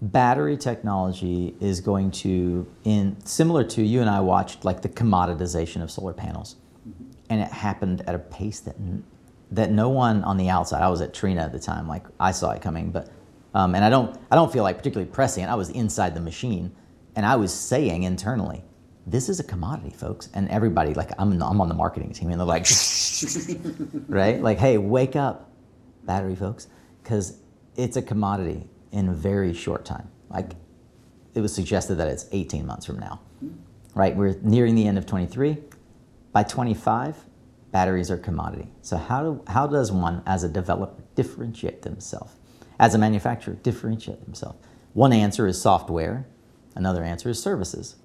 battery technology is going to in similar to you and I watched like the commoditization of solar panels, and it happened at a pace that that no one on the outside. I was at Trina at the time, like I saw it coming, but um, and I don't I don't feel like particularly pressing it. I was inside the machine, and I was saying internally, this is a commodity, folks. And everybody, like, I'm, I'm on the marketing team, and they're like, right? Like, hey, wake up, battery folks, because it's a commodity in a very short time. Like, it was suggested that it's 18 months from now, hmm. right? We're nearing the end of 23. By 25, batteries are commodity. So, how, do, how does one, as a developer, differentiate themselves? As a manufacturer, differentiate themselves? One answer is software, another answer is services.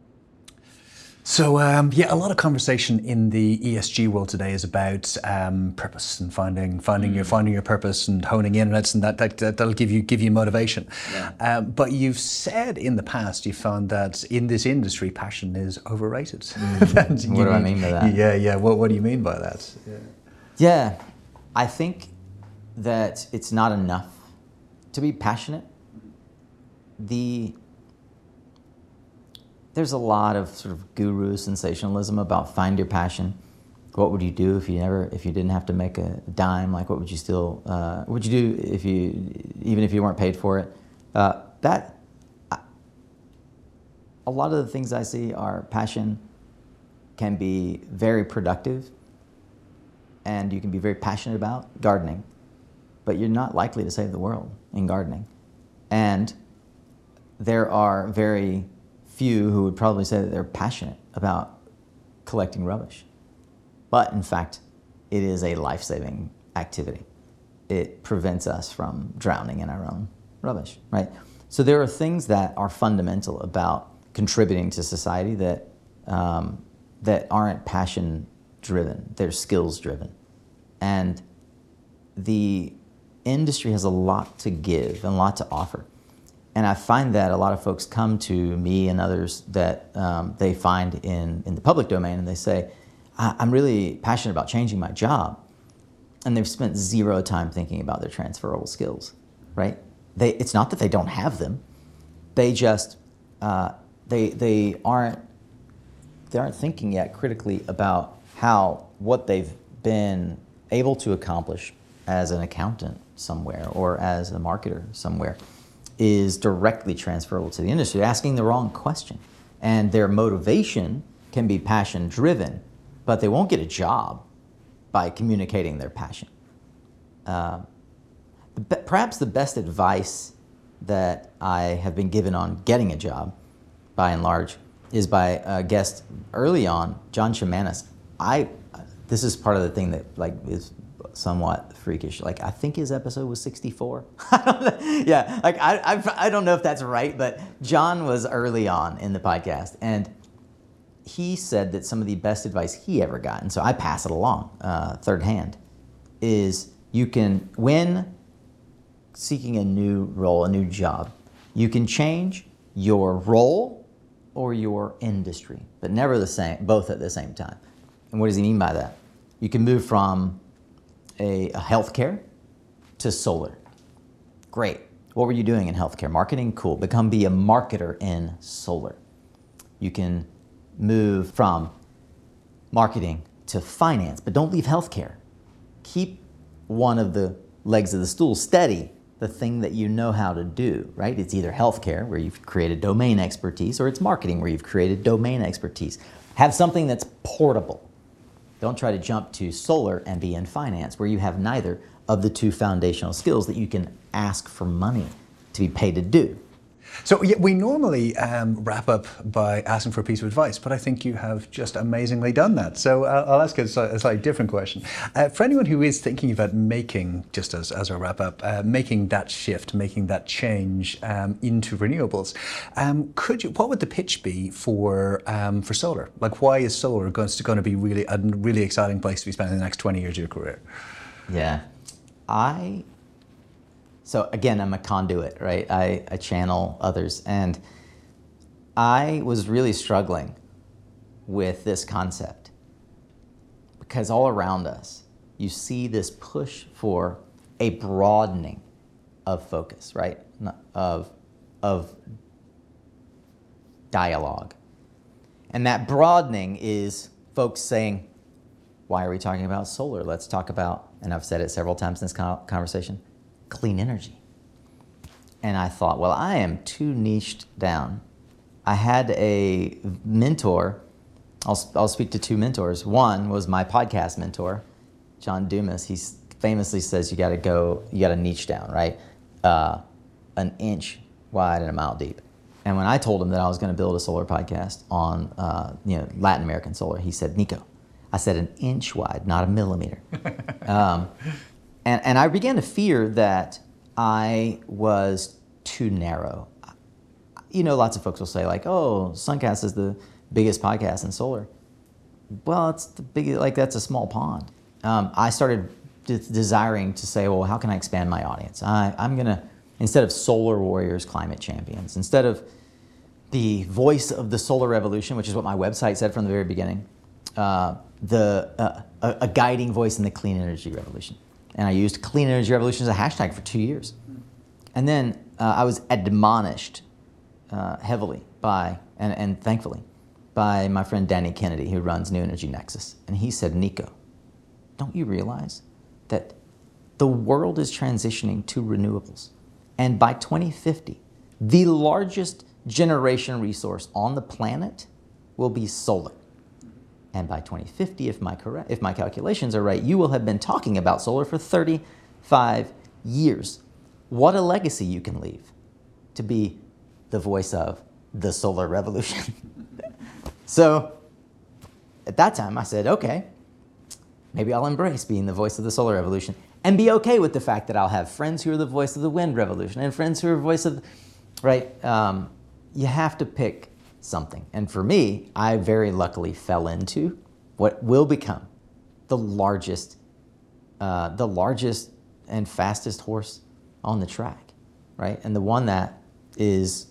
So um, yeah, a lot of conversation in the ESG world today is about um, purpose and finding finding mm. your finding your purpose and honing in on it, and that, that that'll give you give you motivation. Yeah. Um, but you've said in the past you found that in this industry, passion is overrated. Mm. what do I mean by that? Yeah, yeah. What what do you mean by that? Yeah. yeah, I think that it's not enough to be passionate. The there's a lot of sort of guru sensationalism about find your passion. What would you do if you never, if you didn't have to make a dime? Like, what would you still, uh, what would you do if you, even if you weren't paid for it? Uh, that, I, a lot of the things I see are passion can be very productive, and you can be very passionate about gardening, but you're not likely to save the world in gardening, and there are very few who would probably say that they're passionate about collecting rubbish. But in fact, it is a life saving activity. It prevents us from drowning in our own rubbish, right? So there are things that are fundamental about contributing to society that, um, that aren't passion driven, they're skills driven. And the industry has a lot to give and a lot to offer and I find that a lot of folks come to me and others that um, they find in, in the public domain and they say, I'm really passionate about changing my job. And they've spent zero time thinking about their transferable skills, right? They, it's not that they don't have them, they just, uh, they, they, aren't, they aren't thinking yet critically about how what they've been able to accomplish as an accountant somewhere or as a marketer somewhere is directly transferable to the industry, asking the wrong question. And their motivation can be passion driven, but they won't get a job by communicating their passion. Uh, perhaps the best advice that I have been given on getting a job, by and large, is by a guest early on, John Chimanis. I, this is part of the thing that like is somewhat freakish. Like I think his episode was 64. yeah, like I, I, I don't know if that's right, but John was early on in the podcast, and he said that some of the best advice he ever got, and so I pass it along uh, third hand, is you can when seeking a new role, a new job, you can change your role or your industry, but never the same, both at the same time. And what does he mean by that? You can move from a, a healthcare to solar. Great. What were you doing in healthcare? Marketing? Cool. Become be a marketer in solar. You can move from marketing to finance, but don't leave healthcare. Keep one of the legs of the stool steady, the thing that you know how to do, right? It's either healthcare, where you've created domain expertise, or it's marketing, where you've created domain expertise. Have something that's portable. Don't try to jump to solar and be in finance, where you have neither of the two foundational skills that you can ask for money to be paid to do. So yeah, we normally um, wrap up by asking for a piece of advice, but I think you have just amazingly done that. So uh, I'll ask a, a slightly different question. Uh, for anyone who is thinking about making, just as, as a wrap up, uh, making that shift, making that change um, into renewables, um, could you? What would the pitch be for um, for solar? Like, why is solar going to, going to be really a really exciting place to be spending the next twenty years of your career? Yeah, I so again, I'm a conduit, right? I, I channel others. And I was really struggling with this concept because all around us, you see this push for a broadening of focus, right? Of, of dialogue. And that broadening is folks saying, why are we talking about solar? Let's talk about, and I've said it several times in this conversation, clean energy. And I thought, well, I am too niched down. I had a mentor. I'll, I'll speak to two mentors. One was my podcast mentor, John Dumas. He famously says you got to go, you got to niche down, right? Uh, an inch wide and a mile deep. And when I told him that I was going to build a solar podcast on, uh, you know, Latin American solar, he said, "Nico," I said an inch wide, not a millimeter. um, and, and I began to fear that I was too narrow. You know, lots of folks will say, like, oh, Suncast is the biggest podcast in solar. Well, it's the big, like, that's a small pond. Um, I started de- desiring to say, well, how can I expand my audience? I, I'm going to, instead of solar warriors, climate champions, instead of the voice of the solar revolution, which is what my website said from the very beginning, uh, the, uh, a, a guiding voice in the clean energy revolution and I used clean energy revolution as a hashtag for two years. And then uh, I was admonished uh, heavily by, and, and thankfully, by my friend Danny Kennedy, who runs New Energy Nexus. And he said, Nico, don't you realize that the world is transitioning to renewables? And by 2050, the largest generation resource on the planet will be solar. And by 2050, if my, correct, if my calculations are right, you will have been talking about solar for 35 years. What a legacy you can leave to be the voice of the solar revolution. so at that time, I said, okay, maybe I'll embrace being the voice of the solar revolution and be okay with the fact that I'll have friends who are the voice of the wind revolution and friends who are the voice of, right? Um, you have to pick something. And for me, I very luckily fell into what will become the largest, uh, the largest and fastest horse on the track, right? And the one that is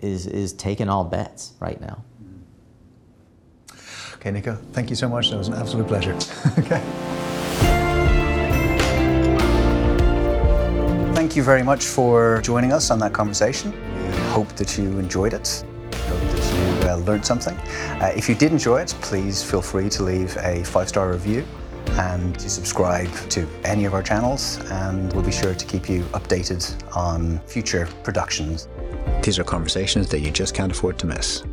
is is taking all bets right now. Okay, Nico, thank you so much. That was an absolute pleasure. okay. Thank you very much for joining us on that conversation. We hope that you enjoyed it learned something. Uh, if you did enjoy it, please feel free to leave a five star review and to subscribe to any of our channels, and we'll be sure to keep you updated on future productions. These are conversations that you just can't afford to miss.